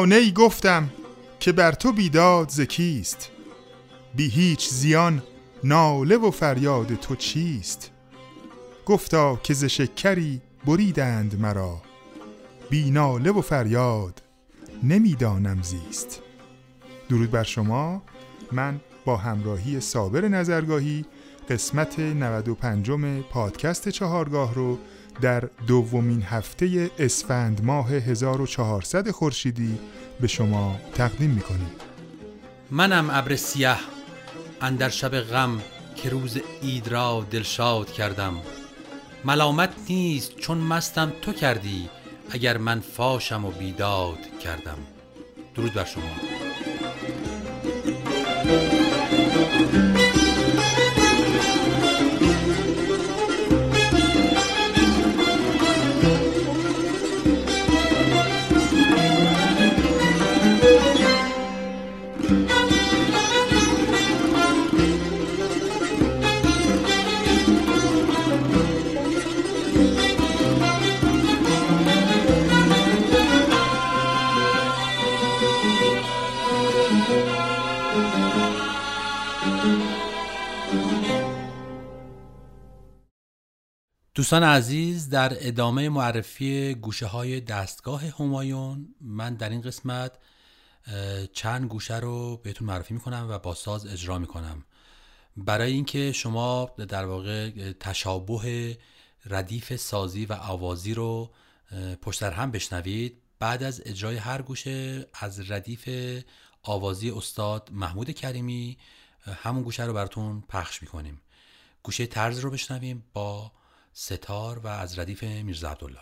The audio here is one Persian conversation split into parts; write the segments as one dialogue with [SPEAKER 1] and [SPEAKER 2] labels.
[SPEAKER 1] با نی گفتم که بر تو بیداد زکیست بی هیچ زیان ناله و فریاد تو چیست؟ گفتا که ز شکری بریدند مرا بی ناله و فریاد نمی‌دانم زیست. درود بر شما من با همراهی صابر نظرگاهی قسمت 95 پادکست چهارگاه رو در دومین هفته اسفند ماه 1400 خورشیدی به شما تقدیم می‌کنیم.
[SPEAKER 2] منم ابر سیاه اندر شب غم که روز عید را دلشاد کردم. ملامت نیست چون مستم تو کردی اگر من فاشم و بیداد کردم. درود بر شما. دوستان عزیز در ادامه معرفی گوشه های دستگاه همایون من در این قسمت چند گوشه رو بهتون معرفی می‌کنم و با ساز اجرا می‌کنم. برای اینکه شما در واقع تشابه ردیف سازی و آوازی رو پشتر هم بشنوید بعد از اجرای هر گوشه از ردیف آوازی استاد محمود کریمی همون گوشه رو براتون پخش می‌کنیم. گوشه طرز رو بشنویم با ستار و از ردیف میرزا عبدالله.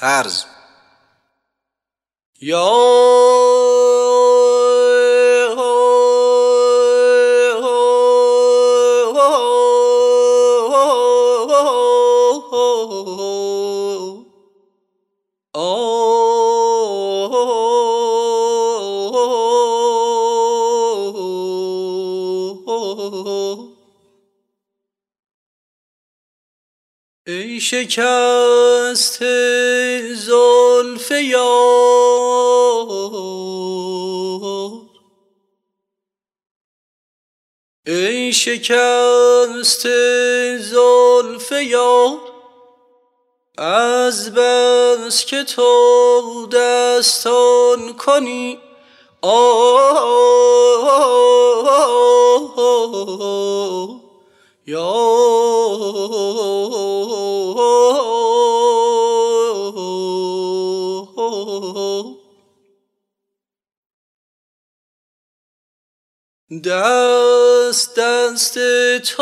[SPEAKER 3] طرز.
[SPEAKER 4] یا ای شکست شکست زلف یار از بس که تو دستان کنی. آه یا دست دست توست.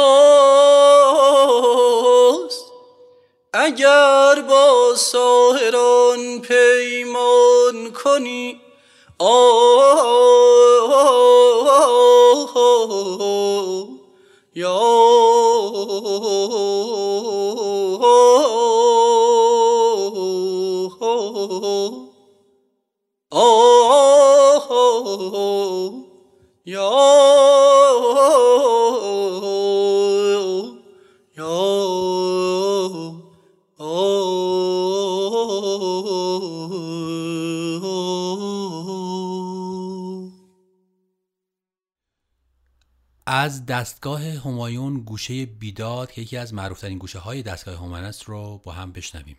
[SPEAKER 4] اگر با ساهران پیمان کنی
[SPEAKER 2] از دستگاه همایون گوشه بیداد که یکی از معروفترین گوشه های دستگاه همایون است رو با هم بشنویم.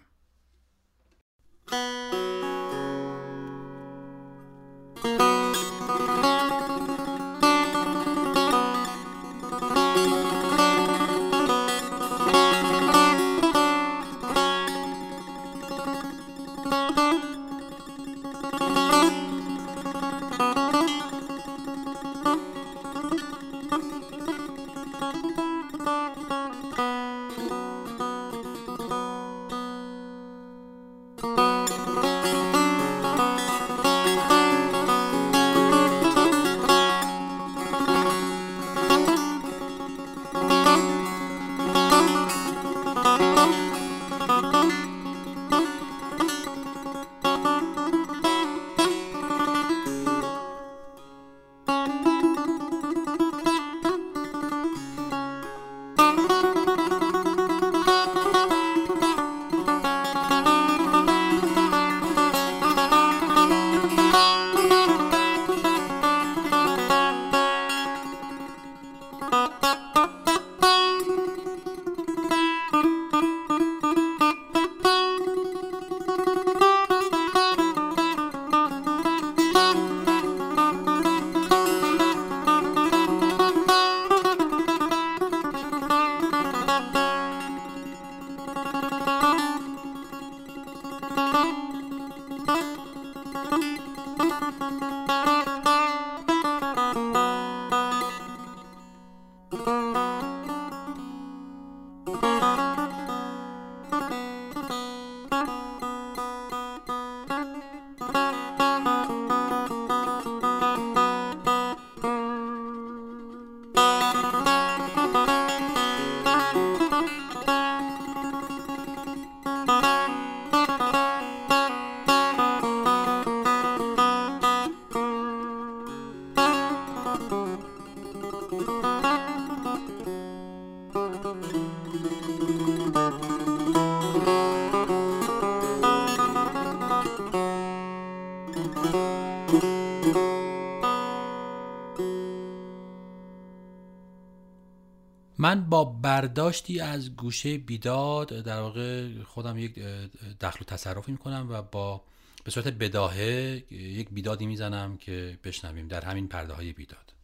[SPEAKER 2] من با برداشتی از گوشه بیداد در واقع خودم یک دخل و تصرفی می‌کنم و با به صورت بداهه یک بیدادی می‌زنم که بشنویم در همین پرده های بیداد.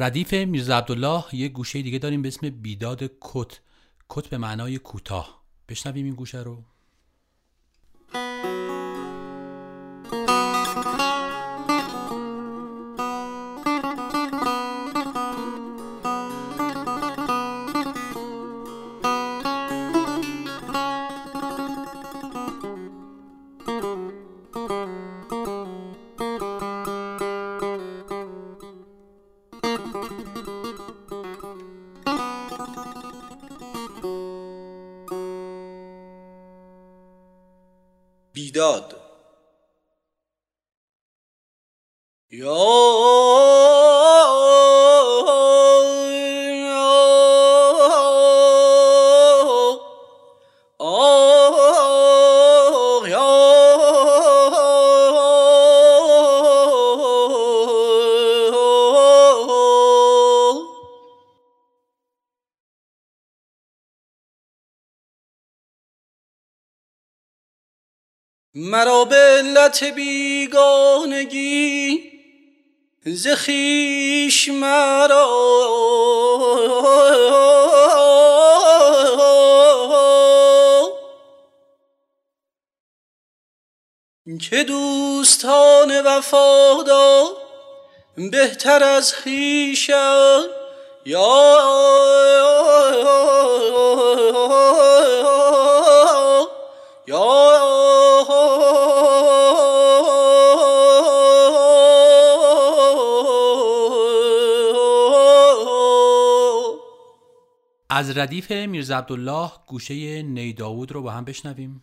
[SPEAKER 2] ردیف میرزا عبدالله یه گوشه دیگه داریم به اسم بیداد کت. کت به معنای کوتاه. بشنویم این گوشه رو.
[SPEAKER 4] بیداد. یا علت بیگانگی ز خویش مرا. که دوستان وفادار بهتر از خویشم. یا
[SPEAKER 2] از ردیف میرزا عبدالله گوشه نیداود رو با هم بشنویم.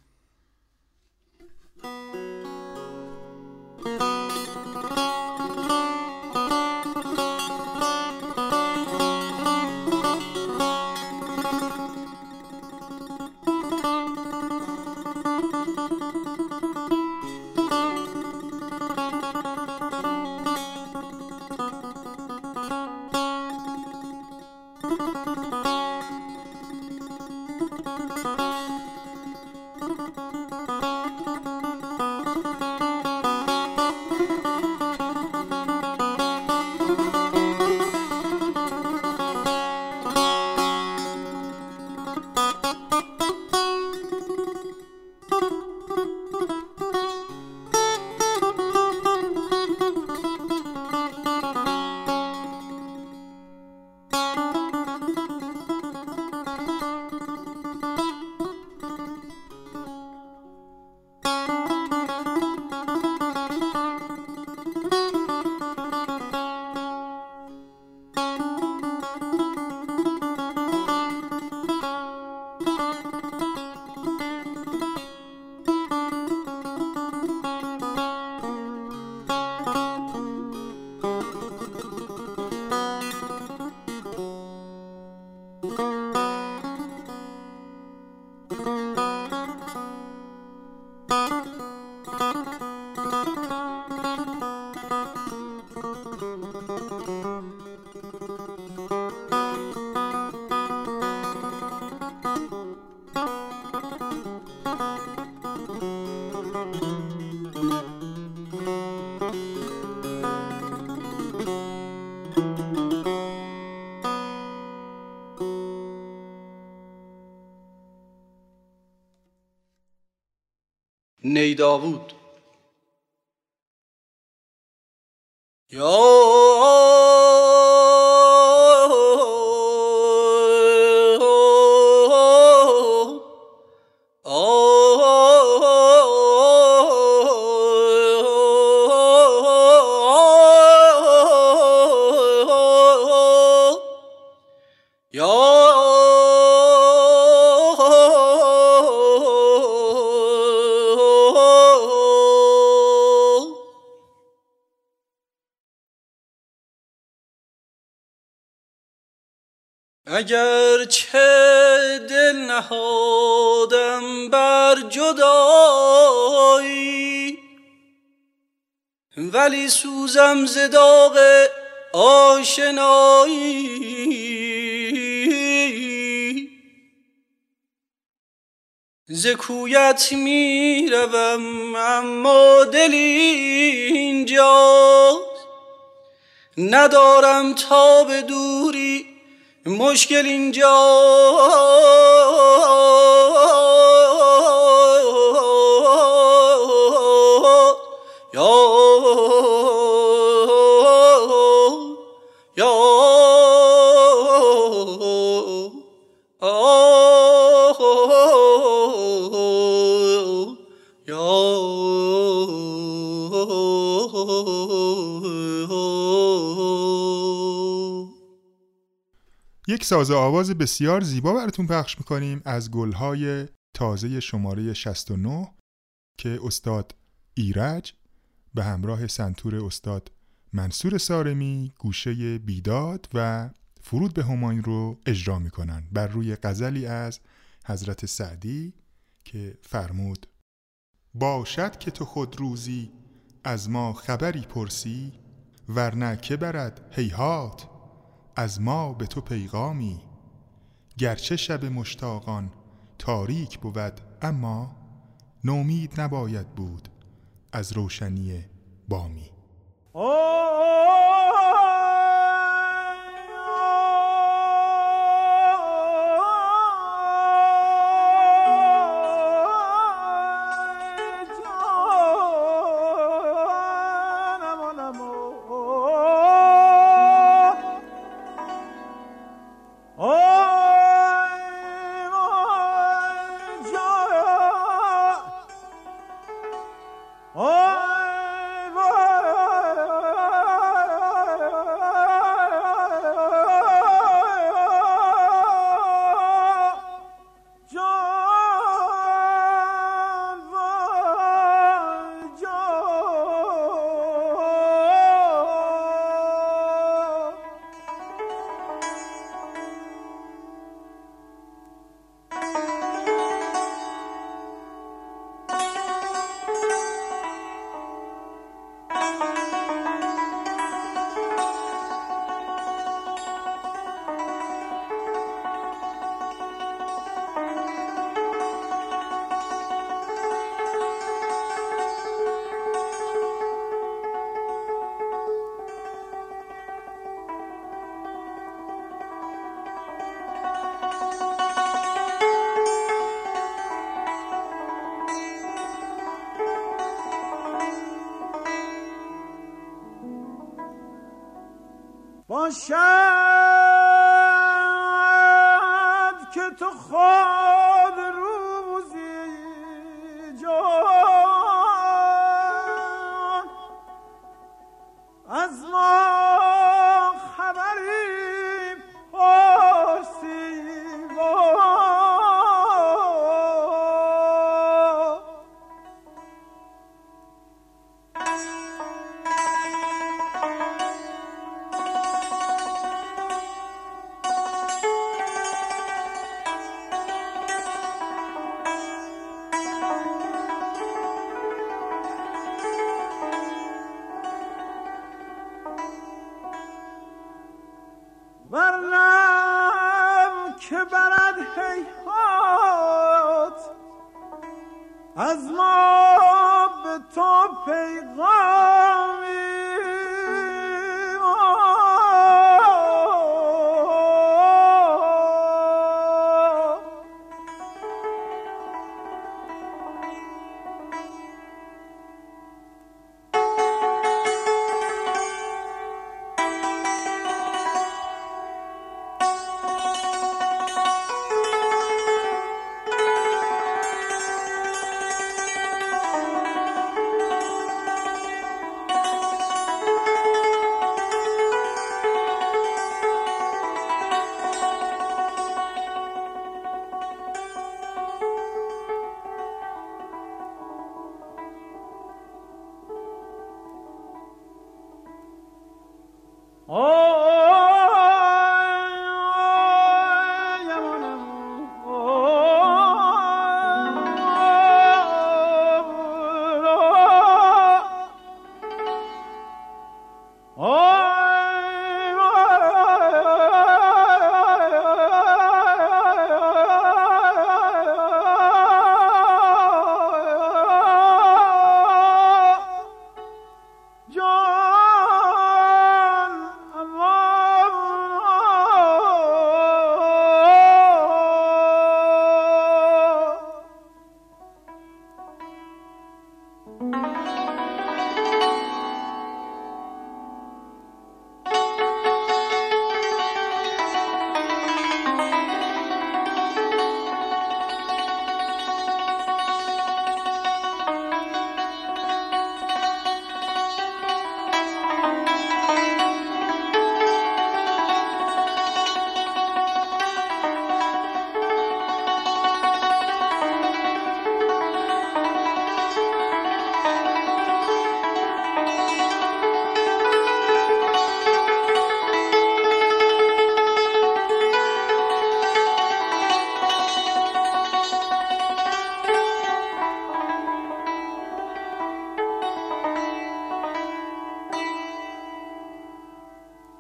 [SPEAKER 4] نیداود سوزم ز داغ آشنایی. ز کویت می روم اما دل اینجا ندارم تا به دوری مشکل اینجا.
[SPEAKER 5] ساز آواز بسیار زیبا براتون پخش می‌کنیم از گلهای تازه شماره 69 که استاد ایرج به همراه سنتور استاد منصور سارمی گوشه بیداد و فرود به هماین رو اجرا می‌کنن. بر روی غزلی از حضرت سعدی که فرمود باشد که تو خود روزی از ما خبری پرسی ورنه که برد هیهات از ما به تو پیغامی. گرچه شب مشتاقان تاریک بود اما نومید نباید بود از روشنی بامی. باشد که تو خود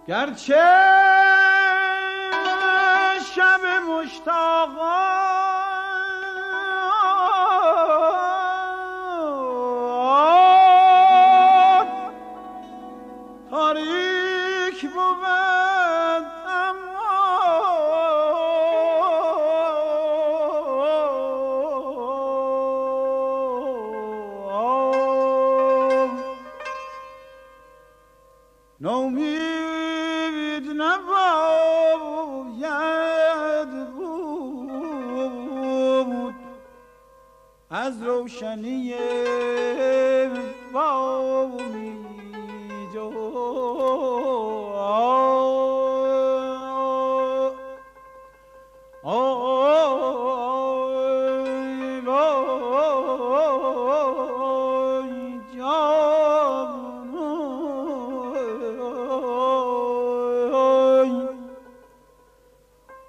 [SPEAKER 5] گرچه شب مشتاقان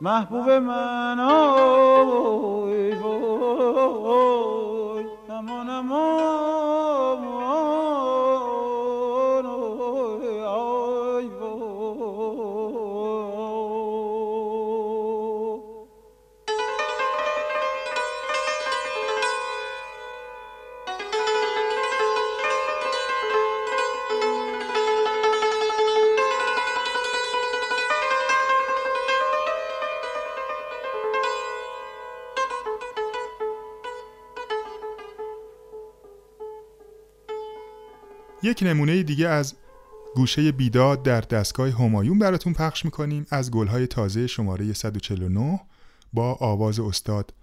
[SPEAKER 5] محبوب من.
[SPEAKER 1] یک نمونه دیگه از گوشه بیداد در دستگاه همایون براتون پخش می‌کنیم. از گلهای تازه شماره 149 با آواز استاد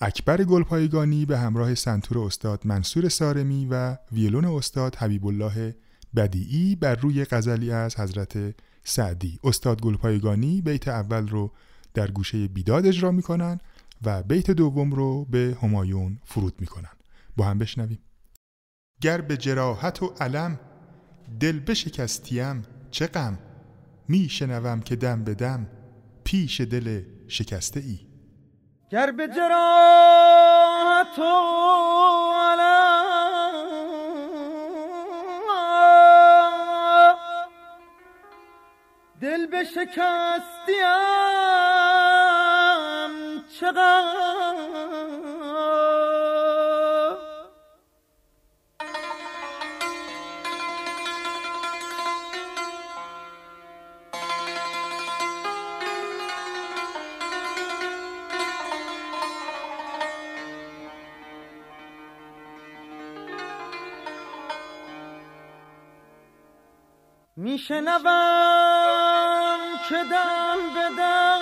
[SPEAKER 1] اکبر گلپایگانی به همراه سنتور استاد منصور سارمی و ویلون استاد حبیب الله بدیعی بر روی غزلی از حضرت سعدی. استاد گلپایگانی بیت اول رو در گوشه بیداد اجرا می‌کنن و بیت دوم رو به همایون فرود می‌کنن. با هم بشنویم. گر به جراحت و علم دل بشکستیم چه غم؟ می شنوم که دم به دم پیش دل شکسته ای
[SPEAKER 5] گر به جراحت و علم دل بشکستیم چه غم؟ میشنوم که دم بدم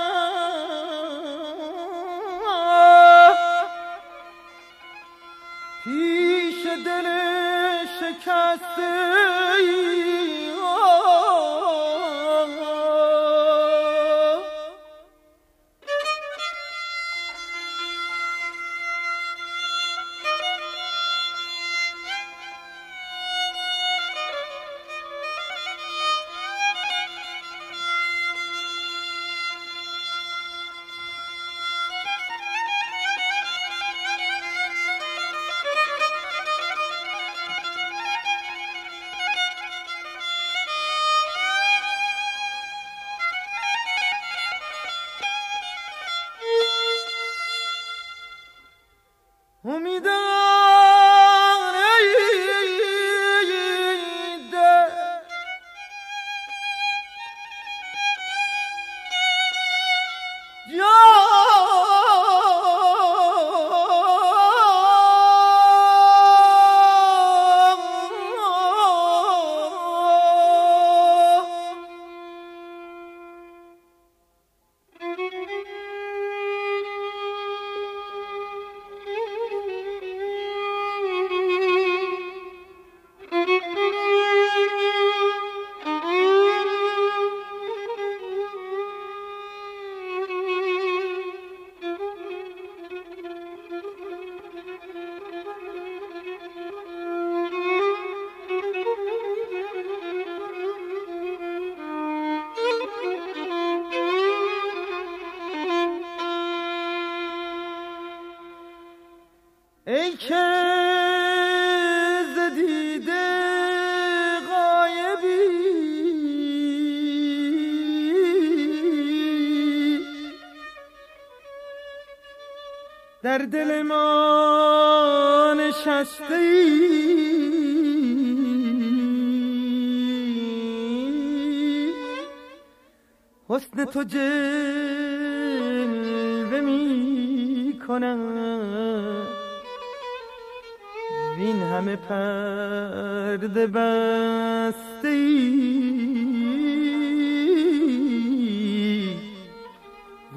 [SPEAKER 5] پیش دل شکسته
[SPEAKER 3] نشسته ای. حسن تو جلوه می کند وین همه پرده بسته ای.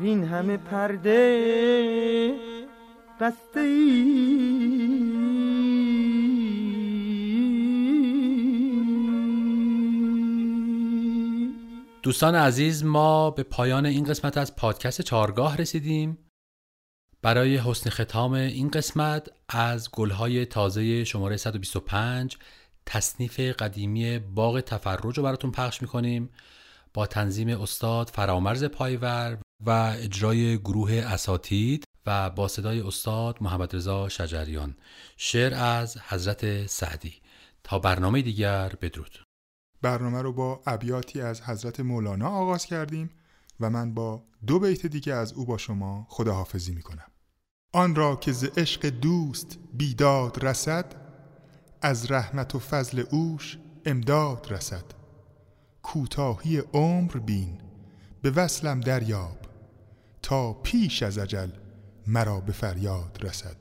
[SPEAKER 3] وین همه پرده بسته ای.
[SPEAKER 2] دوستان عزیز ما به پایان این قسمت از پادکست چارگاه رسیدیم. برای حسن ختام این قسمت از گلهای تازه شماره 125 تصنیف قدیمی باغ تفرج رو براتون پخش می‌کنیم. با تنظیم استاد فرامرز پایور و اجرای گروه اساتید و با صدای استاد محمد رضا شجریان. شعر از حضرت سعدی. تا برنامه دیگر بدرود.
[SPEAKER 1] برنامه رو با ابیاتی از حضرت مولانا آغاز کردیم و من با دو بیت دیگه از او با شما خداحافظی می‌کنم. آن را که ز عشق دوست بیداد رسد از رحمت و فضل اوش امداد رسد. کوتاهی عمر بین به وصلم دریاب تا پیش از اجل مرا به فریاد رسد.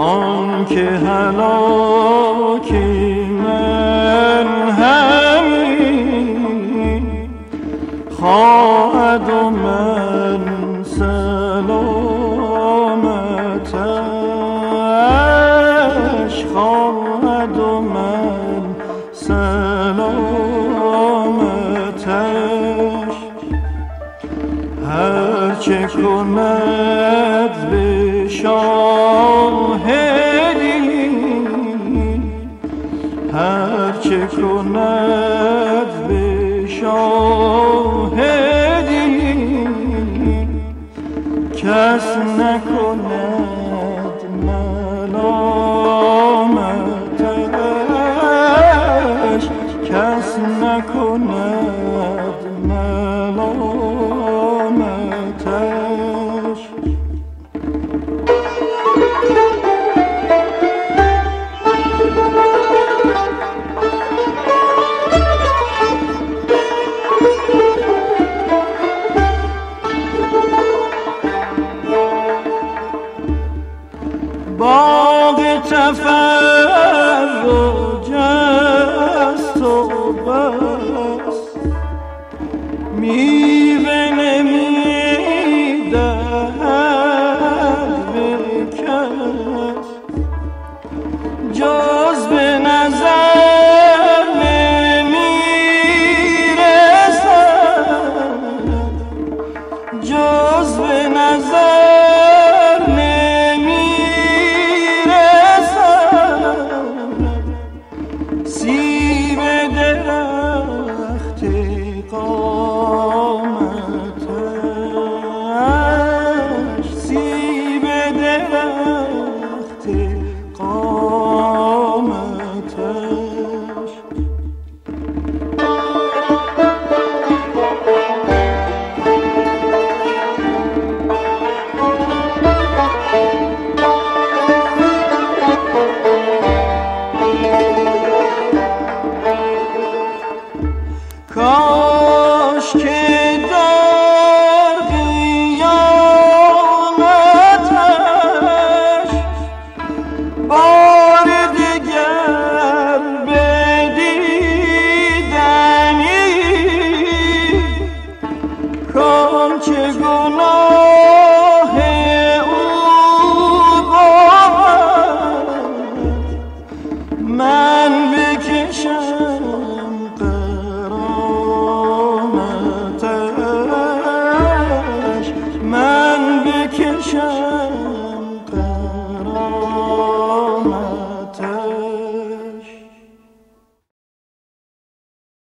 [SPEAKER 3] آن که من همین